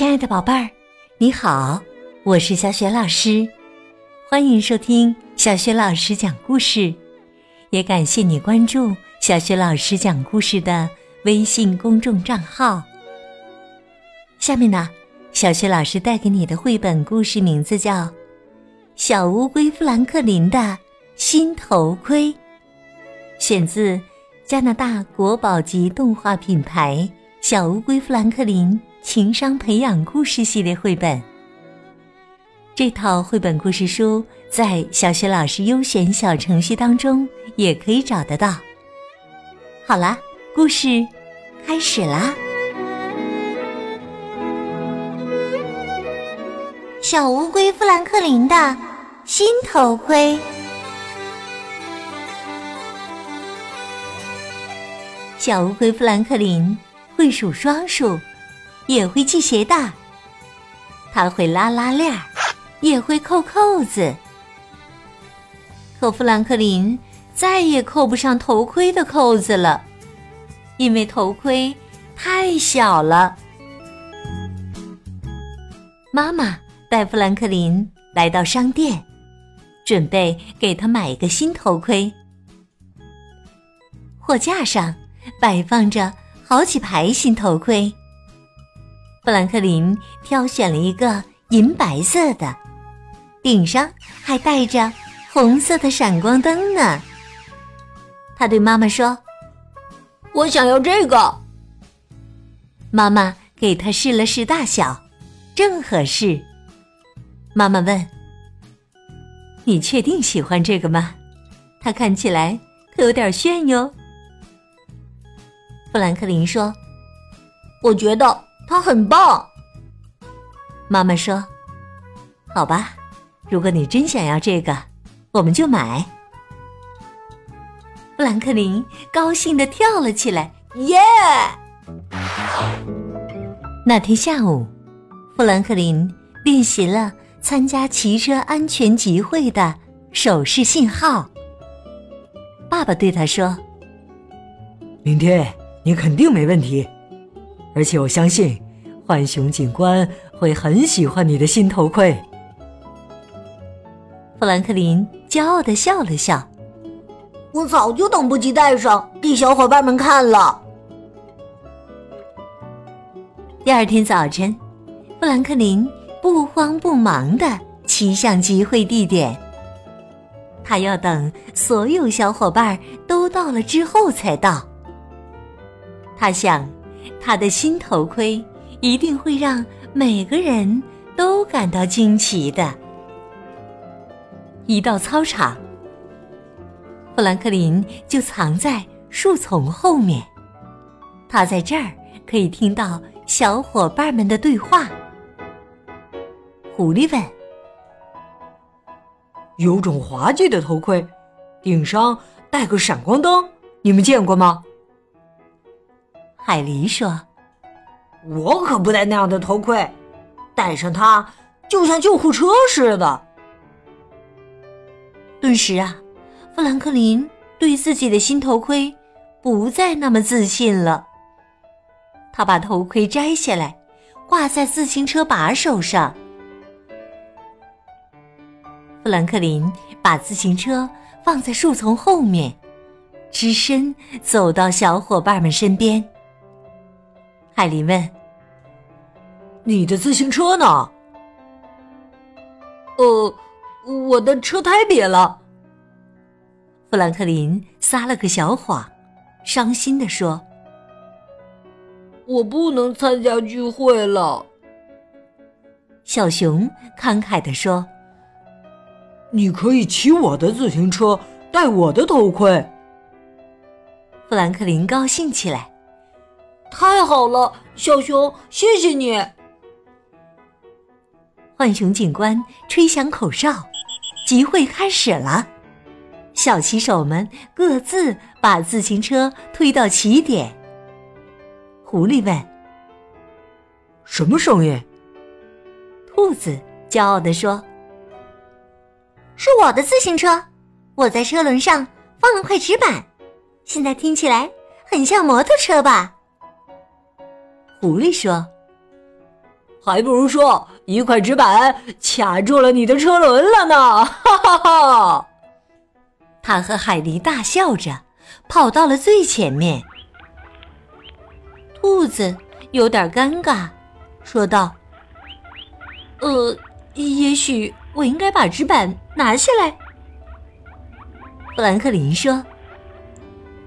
亲爱的宝贝儿，你好，我是小雪老师，欢迎收听小雪老师讲故事，也感谢你关注小雪老师讲故事的微信公众账号。下面呢，小雪老师带给你的绘本故事名字叫《小乌龟富兰克林的新头盔》，选自加拿大国宝级动画品牌小乌龟富兰克林。情商培养故事系列绘本，这套绘本故事书在小学老师优选小程序当中也可以找得到。好啦，故事开始啦！小乌龟富兰克林的新头盔。小乌龟富兰克林会数双数。也会系鞋带，他会拉拉链儿，也会扣扣子。可富兰克林再也扣不上头盔的扣子了，因为头盔太小了。妈妈带富兰克林来到商店，准备给他买一个新头盔。货架上摆放着好几排新头盔。富兰克林挑选了一个银白色的，顶上还带着红色的闪光灯呢。他对妈妈说：“我想要这个。”妈妈给他试了试大小，正合适。妈妈问：“你确定喜欢这个吗？它看起来可有点炫哟。”富兰克林说：“我觉得。”他很棒，妈妈说：“好吧，如果你真想要这个，我们就买。”富兰克林高兴的跳了起来，耶！那天下午，富兰克林练习了参加骑车安全集会的手势信号。爸爸对他说：“明天你肯定没问题。”而且我相信，浣熊警官会很喜欢你的新头盔。富兰克林骄傲的笑了笑：“我早就等不及戴上，给小伙伴们看了。”第二天早晨，富兰克林不慌不忙的骑向集会地点。他要等所有小伙伴都到了之后才到。他想。他的新头盔一定会让每个人都感到惊奇的。一到操场，富兰克林就藏在树丛后面。他在这儿可以听到小伙伴们的对话。狐狸问：“有种滑稽的头盔，顶上带个闪光灯，你们见过吗？”海狸说：“我可不戴那样的头盔，戴上它就像救护车似的。”顿时啊，富兰克林对自己的新头盔不再那么自信了。他把头盔摘下来，挂在自行车把手上。富兰克林把自行车放在树丛后面，只身走到小伙伴们身边。艾琳问：“你的自行车呢？”“呃，我的车胎瘪了。”富兰克林撒了个小谎，伤心的说：“我不能参加聚会了。”小熊慷慨的说：“你可以骑我的自行车，戴我的头盔。”富兰克林高兴起来。太好了，小熊，谢谢你。浣熊警官吹响口哨，集会开始了。小骑手们各自把自行车推到起点。狐狸问：“什么声音？”兔子骄傲地说：“是我的自行车，我在车轮上放了块纸板，现在听起来很像摩托车吧？”狐狸说：“还不如说一块纸板卡住了你的车轮了呢！哈哈哈！他和海狸大笑着跑到了最前面。兔子有点尴尬，说道：“呃，也许我应该把纸板拿下来。”富兰克林说：“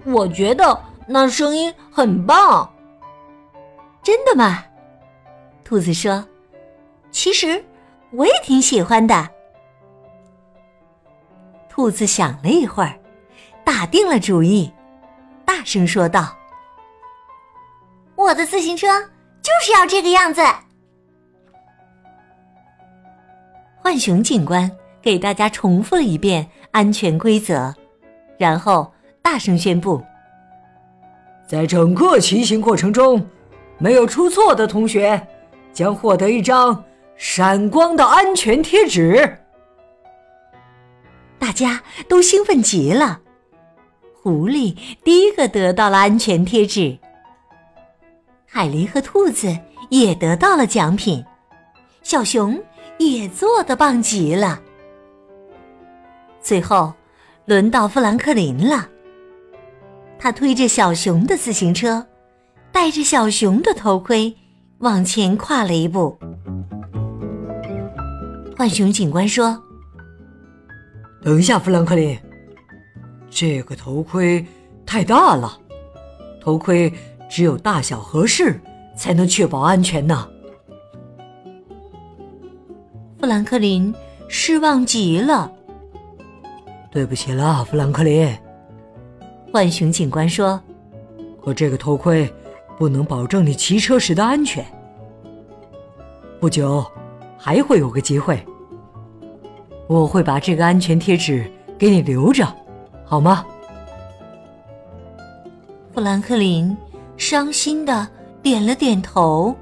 我觉得那声音很棒。”真的吗？兔子说：“其实我也挺喜欢的。”兔子想了一会儿，打定了主意，大声说道：“我的自行车就是要这个样子。”浣熊警官给大家重复了一遍安全规则，然后大声宣布：“在整个骑行过程中。”没有出错的同学将获得一张闪光的安全贴纸。大家都兴奋极了。狐狸第一个得到了安全贴纸，海狸和兔子也得到了奖品，小熊也做的棒极了。最后，轮到富兰克林了。他推着小熊的自行车。戴着小熊的头盔，往前跨了一步。浣熊警官说：“等一下，富兰克林，这个头盔太大了，头盔只有大小合适才能确保安全呢。”富兰克林失望极了。对不起了，富兰克林。浣熊警官说：“可这个头盔……”不能保证你骑车时的安全。不久，还会有个机会，我会把这个安全贴纸给你留着，好吗？富兰克林伤心的点了点头。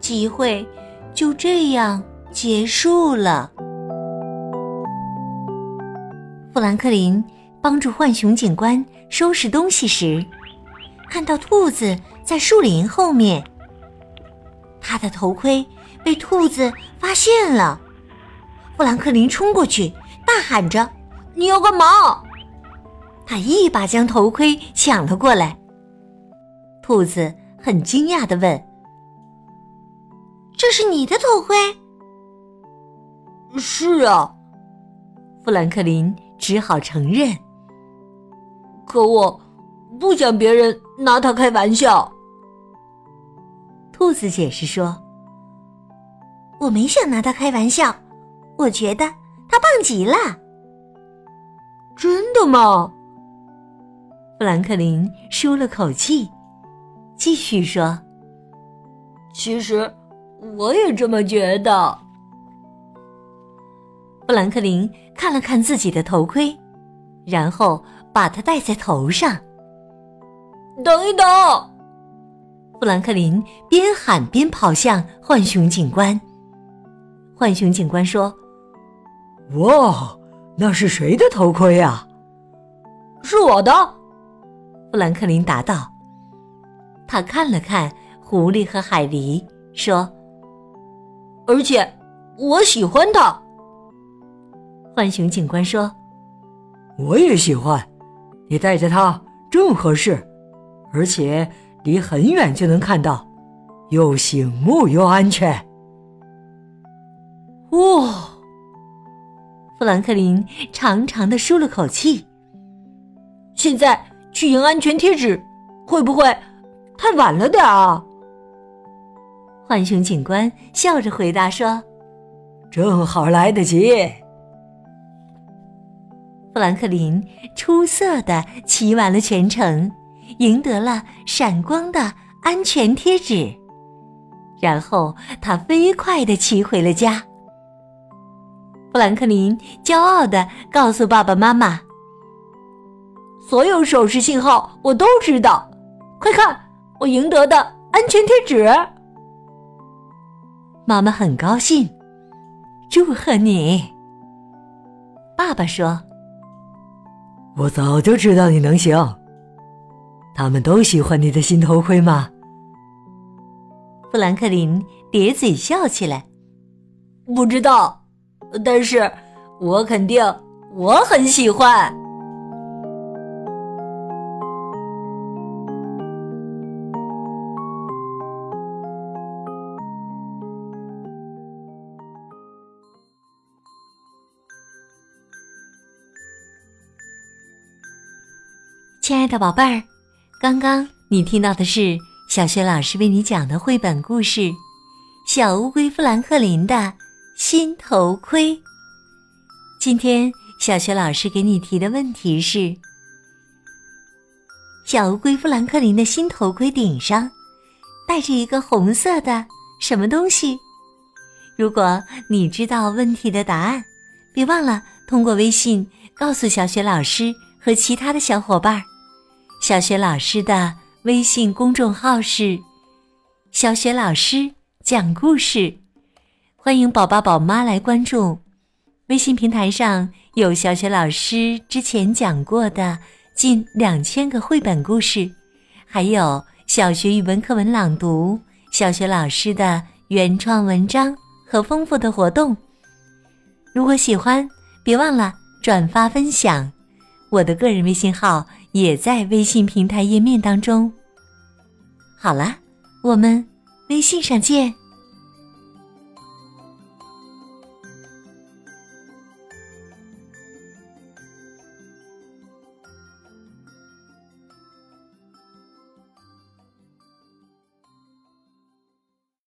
机会就这样结束了。富兰克林帮助浣熊警官收拾东西时。看到兔子在树林后面，他的头盔被兔子发现了。富兰克林冲过去，大喊着：“你要干嘛？”他一把将头盔抢了过来。兔子很惊讶的问：“这是你的头盔？”“是啊。”富兰克林只好承认。可我。不想别人拿他开玩笑。兔子解释说：“我没想拿他开玩笑，我觉得他棒极了。”真的吗？富兰克林舒了口气，继续说：“其实我也这么觉得。”富兰克林看了看自己的头盔，然后把它戴在头上。等一等！富兰克林边喊边跑向浣熊警官。浣熊警官说：“哇，那是谁的头盔啊？”“是我的。”富兰克林答道。他看了看狐狸和海狸，说：“而且我喜欢它。”浣熊警官说：“我也喜欢，你戴着它正合适。”而且离很远就能看到，又醒目又安全。哇！富兰克林长长的舒了口气。现在去赢安全贴纸，会不会太晚了点啊？浣熊警官笑着回答说：“正好来得及。”富兰克林出色的骑完了全程。赢得了闪光的安全贴纸，然后他飞快的骑回了家。富兰克林骄傲的告诉爸爸妈妈：“所有手势信号我都知道，快看，我赢得的安全贴纸！”妈妈很高兴，祝贺你。爸爸说：“我早就知道你能行。”他们都喜欢你的新头盔吗？富兰克林咧嘴笑起来。不知道，但是我肯定我很喜欢。亲爱的宝贝儿，刚刚你听到的是小学老师为你讲的绘本故事《小乌龟富兰克林的新头盔》。今天小学老师给你提的问题是：小乌龟富兰克林的新头盔顶上戴着一个红色的什么东西？如果你知道问题的答案，别忘了通过微信告诉小学老师和其他的小伙伴儿。小学老师的微信公众号是“小学老师讲故事”，欢迎宝宝宝妈来关注。微信平台上有小学老师之前讲过的近两千个绘本故事，还有小学语文课文朗读、小学老师的原创文章和丰富的活动。如果喜欢，别忘了转发分享。我的个人微信号。也在微信平台页面当中。好了，我们微信上见。